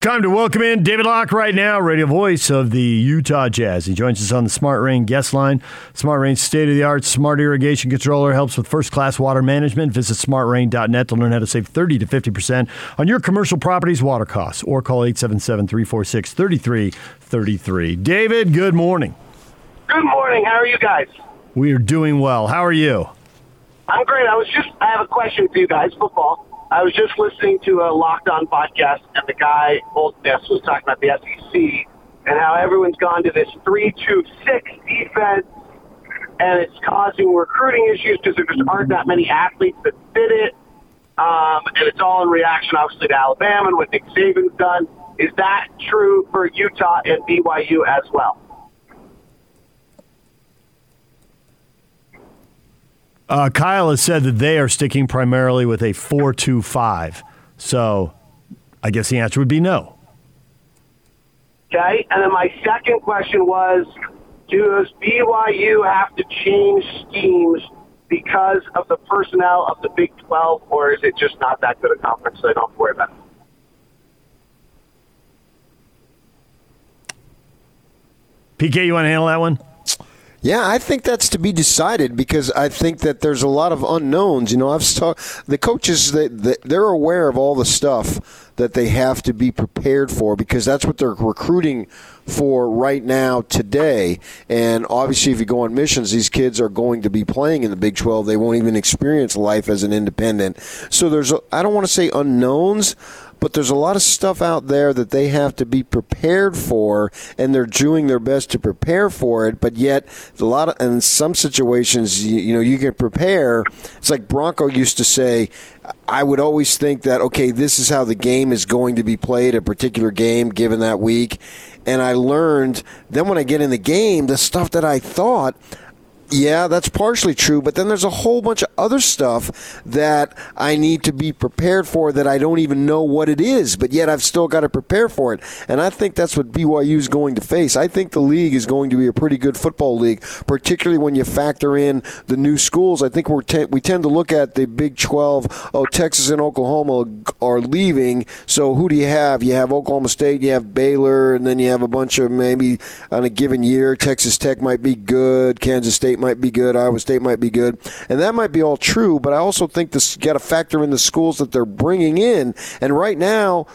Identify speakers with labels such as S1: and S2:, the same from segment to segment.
S1: Time to welcome in David Locke right now, radio voice of the Utah Jazz. He joins us on the Smart Rain guest line. Smart Rain state of the art smart irrigation controller helps with first class water management. Visit smartrain.net to learn how to save 30 to 50% on your commercial property's water costs or call 877 346 3333. David, good morning.
S2: Good morning. How are you guys?
S1: We are doing well. How are you?
S2: I'm great. I was just, I have a question for you guys, football. I was just listening to a Locked On podcast, and the guy, Holtness, was talking about the SEC and how everyone's gone to this 3 2 6 defense, and it's causing recruiting issues because there just aren't that many athletes that fit it. Um, and it's all in reaction, obviously, to Alabama and what Nick Saban's done. Is that true for Utah and BYU as well?
S1: Uh, Kyle has said that they are sticking primarily with a 4 2 5. So I guess the answer would be no.
S2: Okay. And then my second question was Does BYU have to change schemes because of the personnel of the Big 12, or is it just not that good a conference so they don't worry about it?
S1: PK, you want to handle that one?
S3: Yeah, I think that's to be decided because I think that there's a lot of unknowns. You know, I've talked the coaches they, they're aware of all the stuff that they have to be prepared for because that's what they're recruiting for right now today. And obviously, if you go on missions, these kids are going to be playing in the Big 12. They won't even experience life as an independent. So there's I don't want to say unknowns but there's a lot of stuff out there that they have to be prepared for, and they're doing their best to prepare for it. But yet, a lot of in some situations, you, you know, you can prepare. It's like Bronco used to say. I would always think that okay, this is how the game is going to be played, a particular game given that week, and I learned. Then when I get in the game, the stuff that I thought yeah, that's partially true, but then there's a whole bunch of other stuff that I need to be prepared for that I don't even know what it is, but yet I've still got to prepare for it. And I think that's what BYU is going to face. I think the league is going to be a pretty good football league, particularly when you factor in the new schools. I think we're te- we tend to look at the Big 12. Oh, Texas and Oklahoma are leaving, so who do you have? You have Oklahoma State, you have Baylor, and then you have a bunch of maybe on a given year, Texas Tech might be good, Kansas State State might be good, Iowa State might be good, and that might be all true. But I also think this got to factor in the schools that they're bringing in. And right now,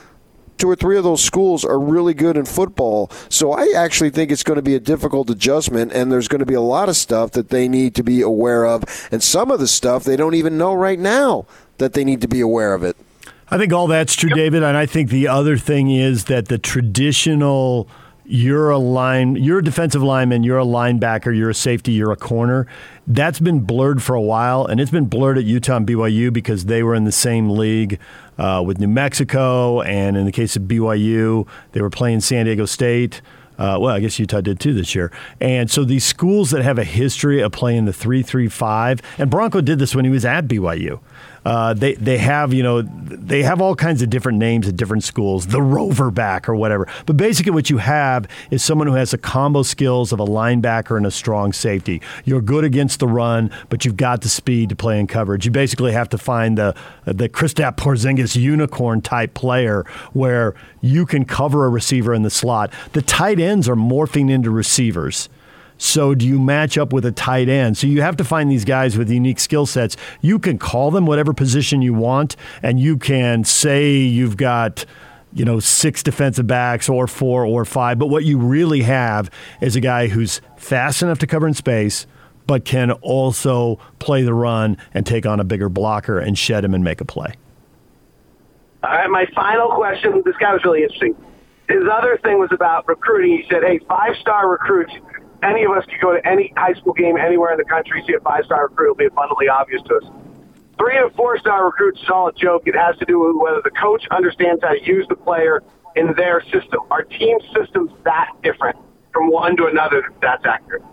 S3: two or three of those schools are really good in football. So I actually think it's going to be a difficult adjustment, and there's going to be a lot of stuff that they need to be aware of, and some of the stuff they don't even know right now that they need to be aware of it.
S1: I think all that's true, David, and I think the other thing is that the traditional you're a line, you're a defensive lineman, you're a linebacker, you're a safety, you're a corner. That's been blurred for a while, and it's been blurred at Utah and BYU because they were in the same league uh, with New Mexico, and in the case of BYU, they were playing San Diego State. Uh, well, I guess Utah did too this year. And so these schools that have a history of playing the three-three-five, and Bronco did this when he was at BYU. Uh, they they have you know they have all kinds of different names at different schools, the rover back or whatever. But basically, what you have is someone who has the combo skills of a linebacker and a strong safety. You're good against the run, but you've got the speed to play in coverage. You basically have to find the the Kristaps Porzingis unicorn type player where you can cover a receiver in the slot. The tight ends are morphing into receivers. So do you match up with a tight end? So you have to find these guys with unique skill sets. You can call them whatever position you want, and you can say you've got you know, six defensive backs or four or five. But what you really have is a guy who's fast enough to cover in space, but can also play the run and take on a bigger blocker and shed him and make a play.
S2: All right, my final question. This guy was really interesting. His other thing was about recruiting. He said, hey, five star recruits any of us could go to any high school game anywhere in the country, see a five star recruit, it'll be abundantly obvious to us. Three and four star recruits is all a joke. It has to do with whether the coach understands how to use the player in their system. Our team system's that different from one to another. That's accurate.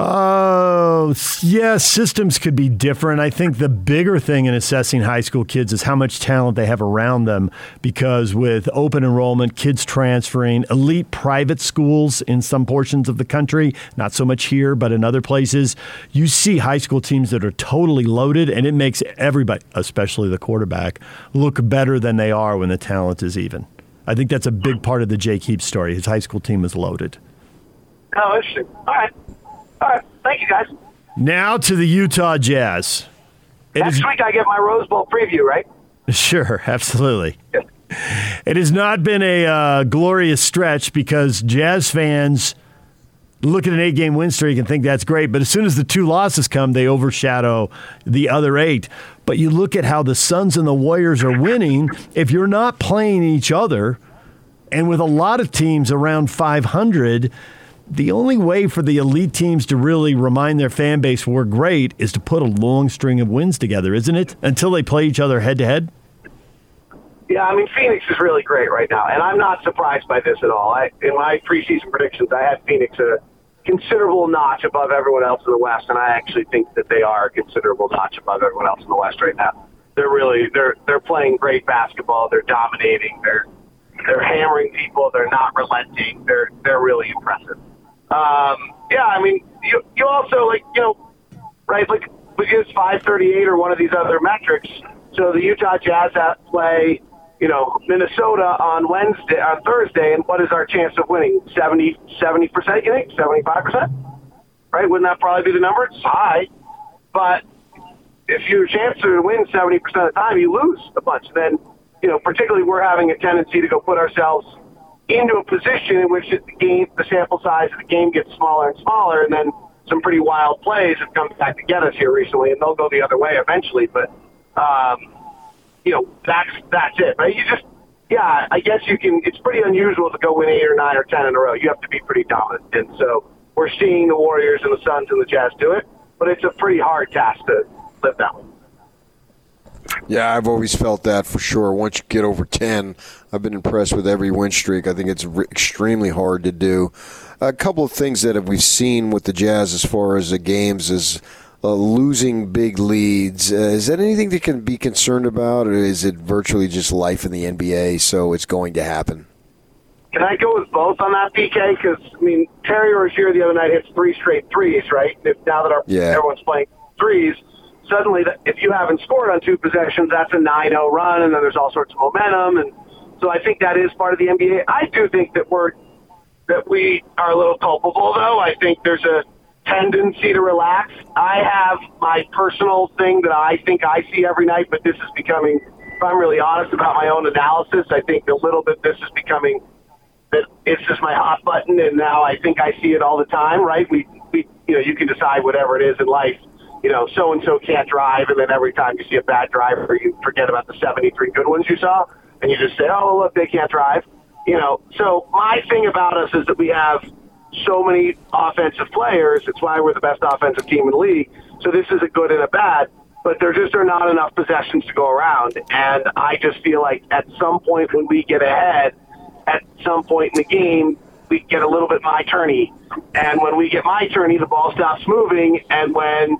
S1: Oh, yeah, systems could be different. I think the bigger thing in assessing high school kids is how much talent they have around them because with open enrollment, kids transferring, elite private schools in some portions of the country, not so much here, but in other places, you see high school teams that are totally loaded, and it makes everybody, especially the quarterback, look better than they are when the talent is even. I think that's a big part of the Jake Heaps story. His high school team is loaded.
S2: Oh. All right. All right. Thank you, guys.
S1: Now to the Utah Jazz.
S2: It Next is, week I get my Rose Bowl preview, right?
S1: Sure, absolutely. it has not been a uh, glorious stretch because Jazz fans look at an eight game win streak and think that's great, but as soon as the two losses come, they overshadow the other eight. But you look at how the Suns and the Warriors are winning, if you're not playing each other, and with a lot of teams around 500, the only way for the elite teams to really remind their fan base we're great is to put a long string of wins together, isn't it? Until they play each other head to head.
S2: Yeah, I mean Phoenix is really great right now, and I'm not surprised by this at all. I, in my preseason predictions, I had Phoenix a considerable notch above everyone else in the West, and I actually think that they are a considerable notch above everyone else in the West right now. They're really they're they're playing great basketball. They're dominating. They're they're hammering people. They're not relenting. They're they're really impressive. Um, yeah, I mean, you you also like you know, right? Like we use 538 or one of these other metrics. So the Utah Jazz play, you know, Minnesota on Wednesday, on Thursday, and what is our chance of winning? 70 percent, you think? 75 percent? Right? Wouldn't that probably be the number? It's high, but if your chance to win 70 percent of the time, you lose a bunch. Then, you know, particularly we're having a tendency to go put ourselves into a position in which the game, the sample size of the game gets smaller and smaller, and then some pretty wild plays have come back to get us here recently, and they'll go the other way eventually. But um, you know, that's that's it. Right? You just, yeah, I guess you can. It's pretty unusual to go win eight or nine or ten in a row. You have to be pretty dominant, and so we're seeing the Warriors and the Suns and the Jazz do it. But it's a pretty hard task to live that way.
S3: Yeah, I've always felt that for sure. Once you get over 10, I've been impressed with every win streak. I think it's re- extremely hard to do. A couple of things that we've seen with the Jazz as far as the games is uh, losing big leads. Uh, is that anything that can be concerned about, or is it virtually just life in the NBA, so it's going to happen?
S2: Can I go with both on that, PK? Because, I mean, Terry Rozier the other night hits three straight threes, right? If, now that our, yeah. everyone's playing threes – suddenly, if you haven't scored on two possessions, that's a 9-0 run, and then there's all sorts of momentum. And so I think that is part of the NBA. I do think that we're that we are a little culpable, though. I think there's a tendency to relax. I have my personal thing that I think I see every night, but this is becoming. If I'm really honest about my own analysis, I think a little bit this is becoming that it's just my hot button, and now I think I see it all the time. Right? We, we, you know, you can decide whatever it is in life you know, so and so can't drive, and then every time you see a bad driver, you forget about the 73 good ones you saw, and you just say, oh, look, they can't drive. You know, so my thing about us is that we have so many offensive players. It's why we're the best offensive team in the league. So this is a good and a bad, but there just are not enough possessions to go around. And I just feel like at some point when we get ahead, at some point in the game, we get a little bit my turny. And when we get my turny, the ball stops moving. And when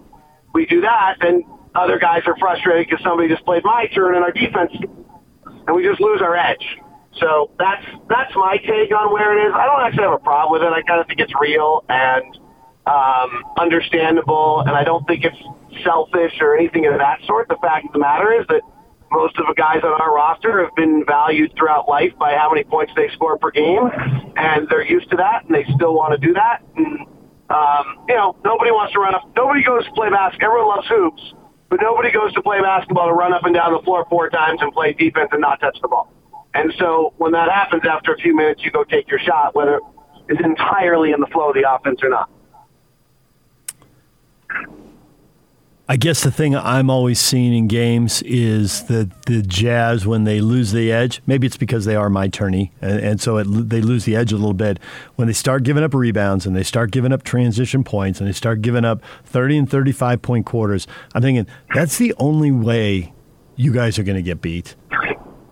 S2: we do that, then other guys are frustrated because somebody just played my turn in our defense, and we just lose our edge. So that's that's my take on where it is. I don't actually have a problem with it. I kind of think it's real and um, understandable, and I don't think it's selfish or anything of that sort. The fact of the matter is that most of the guys on our roster have been valued throughout life by how many points they score per game, and they're used to that, and they still want to do that. And um, you know, nobody wants to run up. Nobody goes to play basketball. Everyone loves hoops, but nobody goes to play basketball to run up and down the floor four times and play defense and not touch the ball. And so when that happens after a few minutes, you go take your shot, whether it's entirely in the flow of the offense or not.
S1: I guess the thing I'm always seeing in games is that the Jazz, when they lose the edge, maybe it's because they are my tourney, and, and so it, they lose the edge a little bit. When they start giving up rebounds and they start giving up transition points and they start giving up 30 and 35 point quarters, I'm thinking that's the only way you guys are going to get beat.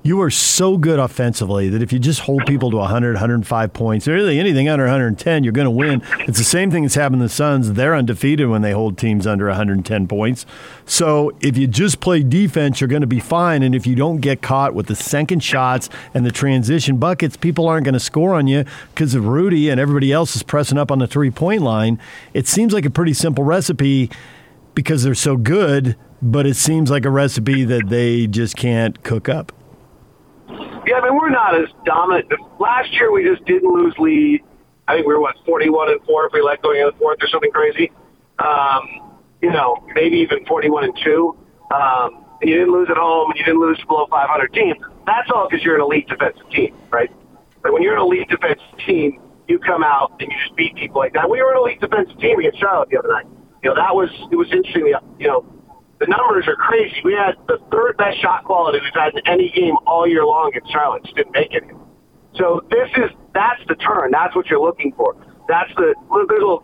S1: You are so good offensively that if you just hold people to 100, 105 points, really anything under 110, you're going to win. It's the same thing that's happened to the Suns. They're undefeated when they hold teams under 110 points. So if you just play defense, you're going to be fine. And if you don't get caught with the second shots and the transition buckets, people aren't going to score on you because of Rudy and everybody else is pressing up on the three point line. It seems like a pretty simple recipe because they're so good, but it seems like a recipe that they just can't cook up.
S2: Yeah, I mean we're not as dominant. Last year we just didn't lose lead. I think we were what forty-one and four if we let going in the fourth or something crazy. Um, you know, maybe even forty-one and two. Um, and you didn't lose at home, and you didn't lose below 500 team. That's all because you're an elite defensive team, right? But when you're an elite defensive team, you come out and you just beat people like that. We were an elite defensive team against Charlotte the other night. You know, that was it was interesting. You know, the numbers are crazy. We had the third best shot quality we've had in any game all year long in Charlotte. Just didn't make it. So this is that's the turn. That's what you're looking for. That's the a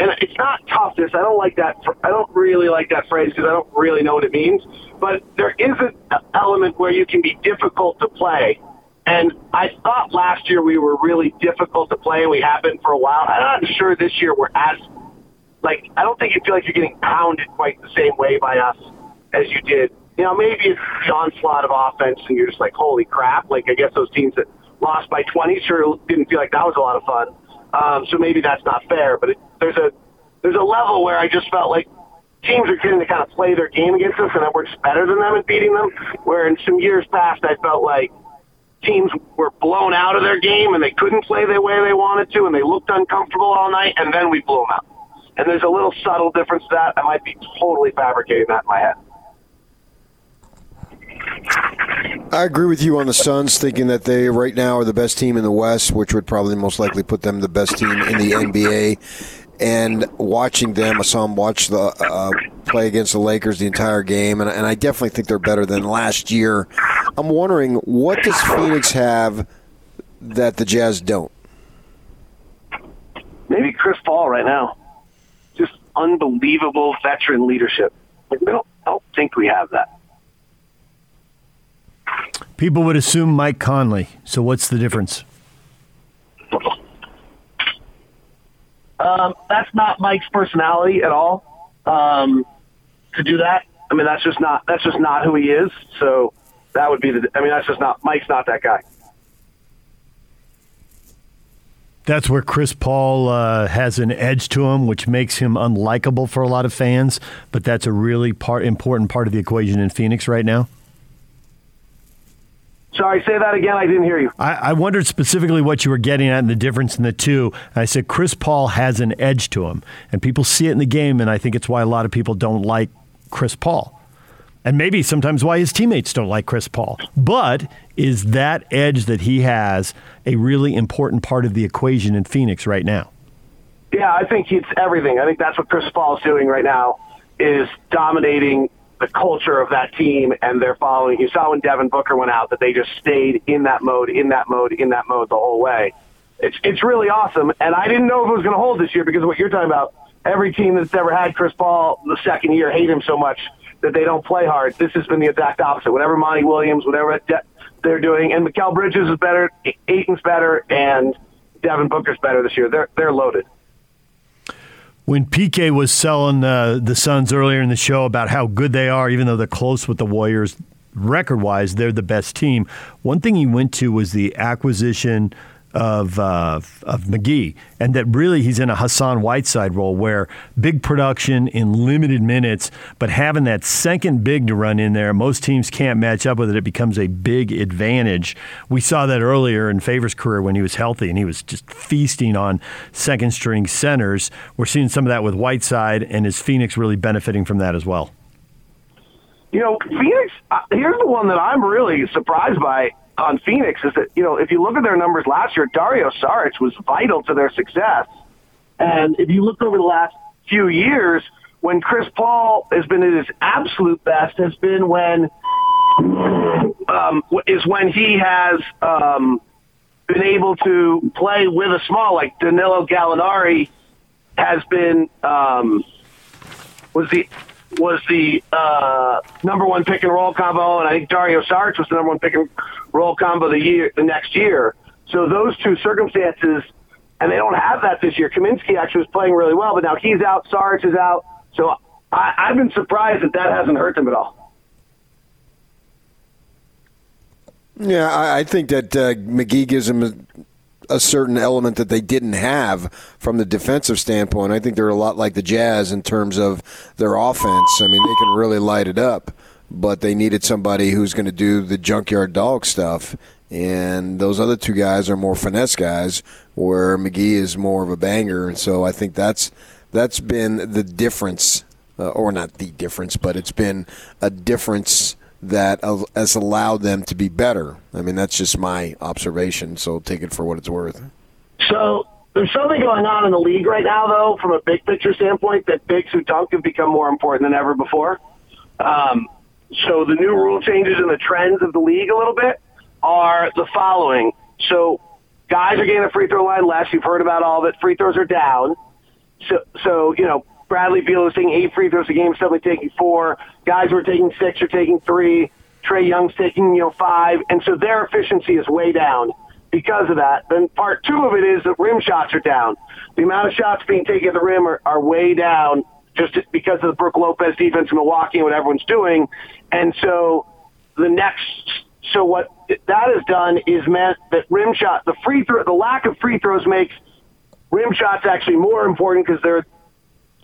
S2: and it's not toughness. I don't like that. I don't really like that phrase because I don't really know what it means. But there is an element where you can be difficult to play. And I thought last year we were really difficult to play. We have been for a while. I'm not sure this year we're as like I don't think you feel like you're getting pounded quite the same way by us as you did. You know, maybe it's the onslaught of offense, and you're just like, holy crap! Like I guess those teams that lost by 20 sure didn't feel like that was a lot of fun. Um, so maybe that's not fair, but it, there's a there's a level where I just felt like teams are getting to kind of play their game against us, and that just better than them at beating them. Where in some years past, I felt like teams were blown out of their game and they couldn't play the way they wanted to, and they looked uncomfortable all night, and then we blew them out. And there's a little subtle difference to that. I might be totally fabricating that in my head.
S3: I agree with you on the Suns, thinking that they right now are the best team in the West, which would probably most likely put them the best team in the NBA. And watching them, I saw them watch the uh, play against the Lakers the entire game, and, and I definitely think they're better than last year. I'm wondering, what does Phoenix have that the Jazz don't?
S2: Maybe Chris Paul right now unbelievable veteran leadership. Like, we don't, I don't think we have that.
S1: People would assume Mike Conley. So what's the difference?
S2: Um, that's not Mike's personality at all. Um, to do that, I mean, that's just not that's just not who he is. So that would be the. I mean, that's just not Mike's not that guy.
S1: That's where Chris Paul uh, has an edge to him, which makes him unlikable for a lot of fans. But that's a really part important part of the equation in Phoenix right now.
S2: Sorry, say that again. I didn't hear you.
S1: I, I wondered specifically what you were getting at and the difference in the two. I said Chris Paul has an edge to him, and people see it in the game, and I think it's why a lot of people don't like Chris Paul and maybe sometimes why his teammates don't like Chris Paul. But is that edge that he has a really important part of the equation in Phoenix right now?
S2: Yeah, I think it's everything. I think that's what Chris Paul is doing right now is dominating the culture of that team and they're following. You saw when Devin Booker went out that they just stayed in that mode, in that mode, in that mode the whole way. It's it's really awesome, and I didn't know if it was going to hold this year because what you're talking about. Every team that's ever had Chris Paul the second year hate him so much that they don't play hard. This has been the exact opposite. Whatever Monty Williams, whatever they're doing, and Mikal Bridges is better, Ayton's better, and Devin Booker's better this year. They're they're loaded.
S1: When PK was selling uh, the Suns earlier in the show about how good they are, even though they're close with the Warriors, record wise, they're the best team. One thing he went to was the acquisition of uh, of McGee, and that really he's in a Hassan Whiteside role where big production in limited minutes, but having that second big to run in there, most teams can't match up with it. It becomes a big advantage. We saw that earlier in Favors' career when he was healthy and he was just feasting on second string centers. We're seeing some of that with Whiteside, and is Phoenix really benefiting from that as well?
S2: You know, Phoenix. Uh, here's the one that I'm really surprised by on Phoenix is that, you know, if you look at their numbers last year, Dario Saric was vital to their success. And if you look over the last few years, when Chris Paul has been at his absolute best has been when um, is when he has um, been able to play with a small like Danilo Gallinari has been um, was the was the uh, number one pick and roll combo, and I think Dario Saric was the number one pick and roll combo the year the next year. So those two circumstances, and they don't have that this year. Kaminsky actually was playing really well, but now he's out, Saric is out. So I, I've been surprised that that hasn't hurt them at all.
S3: Yeah, I, I think that uh, McGee gives them a, certain element that they didn't have from the defensive standpoint. I think they're a lot like the Jazz in terms of their offense. I mean, they can really light it up, but they needed somebody who's going to do the junkyard dog stuff. And those other two guys are more finesse guys, where McGee is more of a banger. And so I think that's that's been the difference, uh, or not the difference, but it's been a difference that has allowed them to be better. I mean, that's just my observation, so take it for what it's worth.
S2: So there's something going on in the league right now, though, from a big picture standpoint, that bigs who dunk have become more important than ever before. Um, so the new rule changes and the trends of the league a little bit are the following. So guys are getting the free throw line less. You've heard about all of it. Free throws are down. So, so you know, Bradley Beal is taking eight free throws a game, suddenly taking four. Guys who are taking six are taking three. Trae Young's taking, you know, five. And so their efficiency is way down because of that. Then part two of it is that rim shots are down. The amount of shots being taken at the rim are, are way down just because of the Brook Lopez defense in Milwaukee and what everyone's doing. And so the next, so what that has done is meant that rim shot, the free throw, the lack of free throws makes rim shots actually more important because they're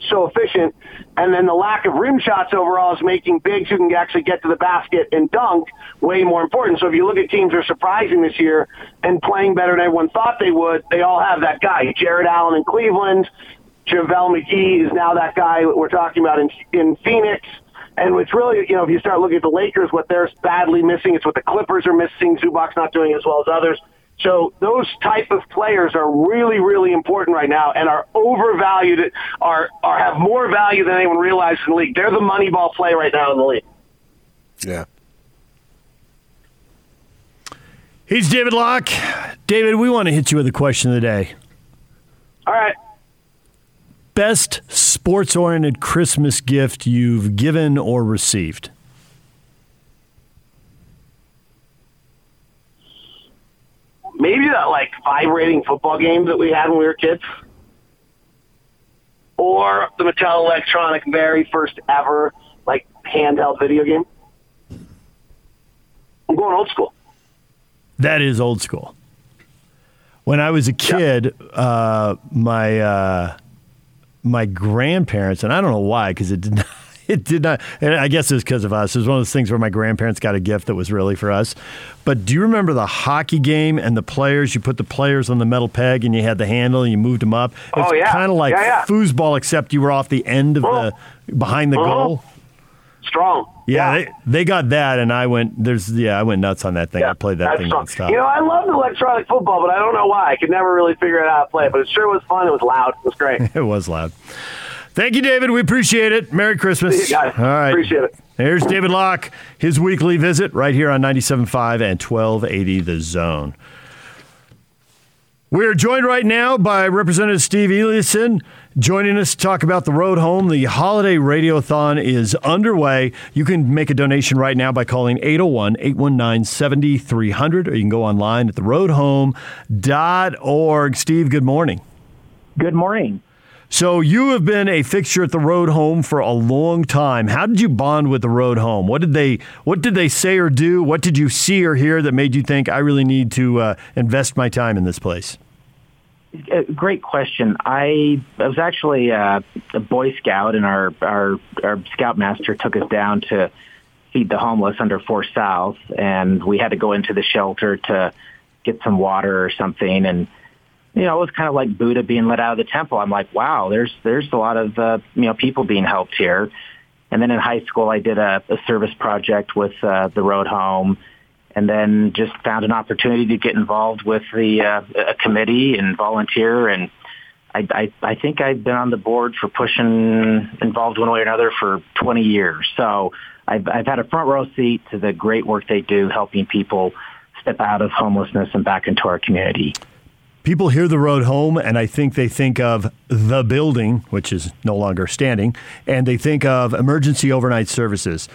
S2: so efficient. And then the lack of rim shots overall is making bigs who can actually get to the basket and dunk way more important. So if you look at teams that are surprising this year and playing better than everyone thought they would, they all have that guy. Jarrett Allen in Cleveland, JaVale McGee is now that guy we're talking about in, in Phoenix. And it's really, you know, if you start looking at the Lakers, what they're badly missing, it's what the Clippers are missing. Zubac's not doing as well as others. So those type of players are really, really important right now and are overvalued, are, are have more value than anyone realizes in the league. They're the money ball play right now in the league.
S3: Yeah.
S1: He's David Locke. David, we want to hit you with a question of the day.
S2: All right.
S1: Best sports oriented Christmas gift you've given or received?
S2: Maybe that like vibrating football game that we had when we were kids, or the Mattel Electronic very first ever like handheld video game. I'm going old school.
S1: That is old school. When I was a kid, yeah. uh, my uh, my grandparents, and I don't know why, because it did not it did not. And I guess it was because of us. It was one of those things where my grandparents got a gift that was really for us. But do you remember the hockey game and the players? You put the players on the metal peg and you had the handle and you moved them up.
S2: It's oh, yeah.
S1: kind of like
S2: yeah, yeah.
S1: foosball, except you were off the end of the uh-huh. behind the goal. Uh-huh.
S2: Strong.
S1: Yeah, yeah. They, they, got that, and I went. There's yeah, I went nuts on that thing.
S2: Yeah,
S1: I played that thing
S2: strong.
S1: nonstop.
S2: You know, I love electronic football, but I don't know why. I could never really figure it out how to play it. But it sure was fun. It was loud. It was great.
S1: it was loud. Thank you, David. We appreciate it. Merry Christmas.
S2: All right. Appreciate it.
S1: There's David Locke, his weekly visit right here on 97.5 and 1280 The Zone. We are joined right now by Representative Steve Eliason joining us to talk about the road home. The holiday radiothon is underway. You can make a donation right now by calling 801 819 7300 or you can go online at theroadhome.org. Steve, good morning.
S4: Good morning.
S1: So you have been a fixture at the road home for a long time. How did you bond with the road home? What did they What did they say or do? What did you see or hear that made you think I really need to uh, invest my time in this place?
S4: Uh, great question. I, I was actually uh, a Boy Scout, and our, our our scoutmaster took us down to feed the homeless under Fourth South, and we had to go into the shelter to get some water or something, and you know, it was kind of like Buddha being let out of the temple. I'm like, wow, there's there's a lot of uh, you know people being helped here. And then in high school, I did a, a service project with uh, the Road Home, and then just found an opportunity to get involved with the uh, a committee and volunteer. And I, I I think I've been on the board for pushing involved one way or another for 20 years. So I've I've had a front row seat to the great work they do, helping people step out of homelessness and back into our community.
S1: People hear the road home, and I think they think of the building, which is no longer standing, and they think of emergency overnight services.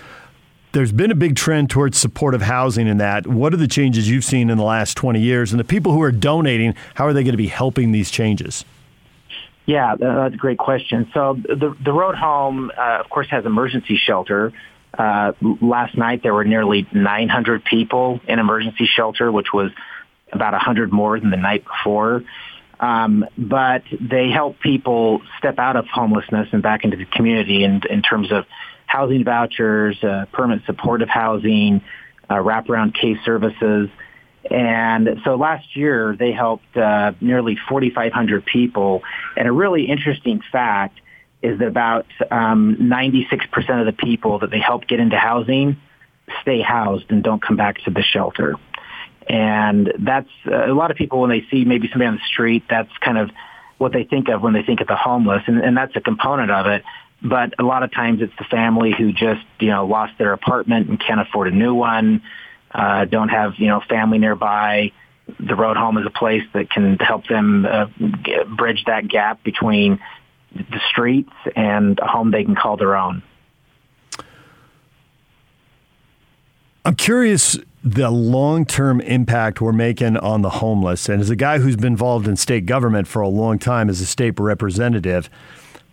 S1: There's been a big trend towards supportive housing in that. What are the changes you've seen in the last 20 years? And the people who are donating, how are they going to be helping these changes?
S4: Yeah, that's a great question. So the the road home, uh, of course, has emergency shelter. Uh, last night there were nearly 900 people in emergency shelter, which was about 100 more than the night before. Um, but they help people step out of homelessness and back into the community in, in terms of housing vouchers, uh, permanent supportive housing, uh, wraparound case services. And so last year they helped uh, nearly 4,500 people. And a really interesting fact is that about um, 96% of the people that they help get into housing stay housed and don't come back to the shelter. And that's uh, a lot of people when they see maybe somebody on the street, that's kind of what they think of when they think of the homeless, and, and that's a component of it. But a lot of times it's the family who just you know lost their apartment and can't afford a new one, uh, don't have you know family nearby. The road home is a place that can help them uh, bridge that gap between the streets and a home they can call their own.
S1: I'm curious the long term impact we're making on the homeless. And as a guy who's been involved in state government for a long time as a state representative,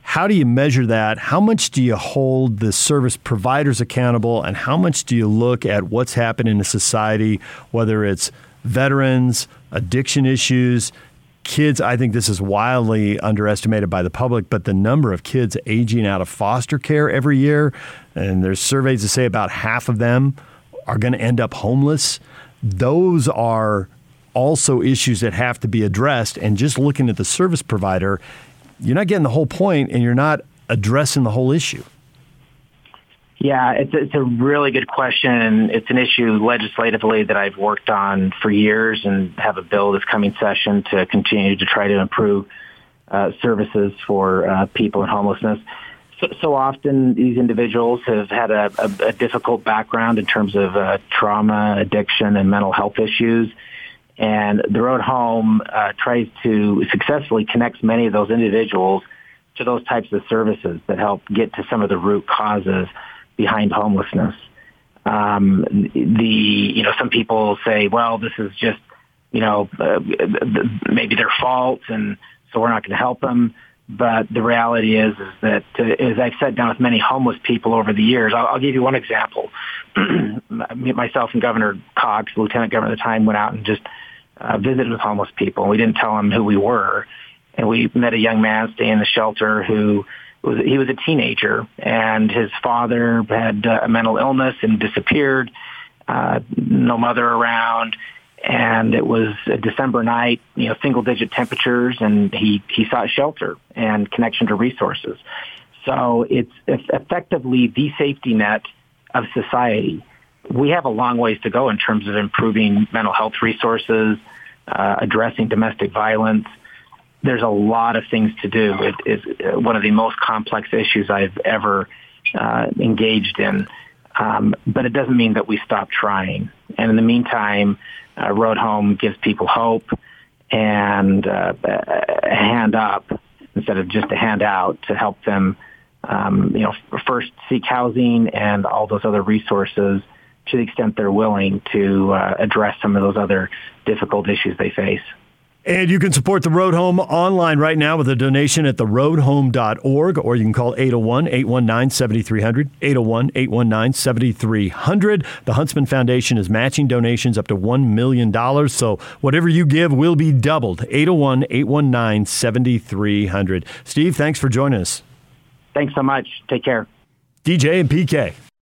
S1: how do you measure that? How much do you hold the service providers accountable? And how much do you look at what's happening in society, whether it's veterans, addiction issues, kids? I think this is wildly underestimated by the public, but the number of kids aging out of foster care every year, and there's surveys that say about half of them are going to end up homeless. Those are also issues that have to be addressed. And just looking at the service provider, you're not getting the whole point and you're not addressing the whole issue.
S4: Yeah, it's a, it's a really good question. It's an issue legislatively that I've worked on for years and have a bill this coming session to continue to try to improve uh, services for uh, people in homelessness so, so often these individuals have had a, a, a difficult background in terms of uh, trauma, addiction, and mental health issues. And the road home uh, tries to successfully connect many of those individuals to those types of services that help get to some of the root causes behind homelessness. Um, the you know some people say, well, this is just you know uh, maybe their fault, and so we're not going to help them. But the reality is, is that uh, as I've sat down with many homeless people over the years, I'll, I'll give you one example. Myself and Governor Cox, Lieutenant Governor at the time, went out and just uh, visited with homeless people. We didn't tell them who we were, and we met a young man staying in the shelter who was he was a teenager, and his father had uh, a mental illness and disappeared. Uh, no mother around and it was a December night, you know, single digit temperatures, and he, he sought shelter and connection to resources. So it's effectively the safety net of society. We have a long ways to go in terms of improving mental health resources, uh, addressing domestic violence. There's a lot of things to do. It is one of the most complex issues I've ever uh, engaged in. Um, but it doesn't mean that we stop trying. And in the meantime, uh, Road Home gives people hope and uh, a hand up instead of just a handout to help them, um, you know, first seek housing and all those other resources to the extent they're willing to uh, address some of those other difficult issues they face.
S1: And you can support the Road Home online right now with a donation at theroadhome.org, or you can call 801 819 7300. 801 819 7300. The Huntsman Foundation is matching donations up to $1 million, so whatever you give will be doubled. 801 819 7300. Steve, thanks for joining us.
S4: Thanks so much. Take care.
S1: DJ and PK.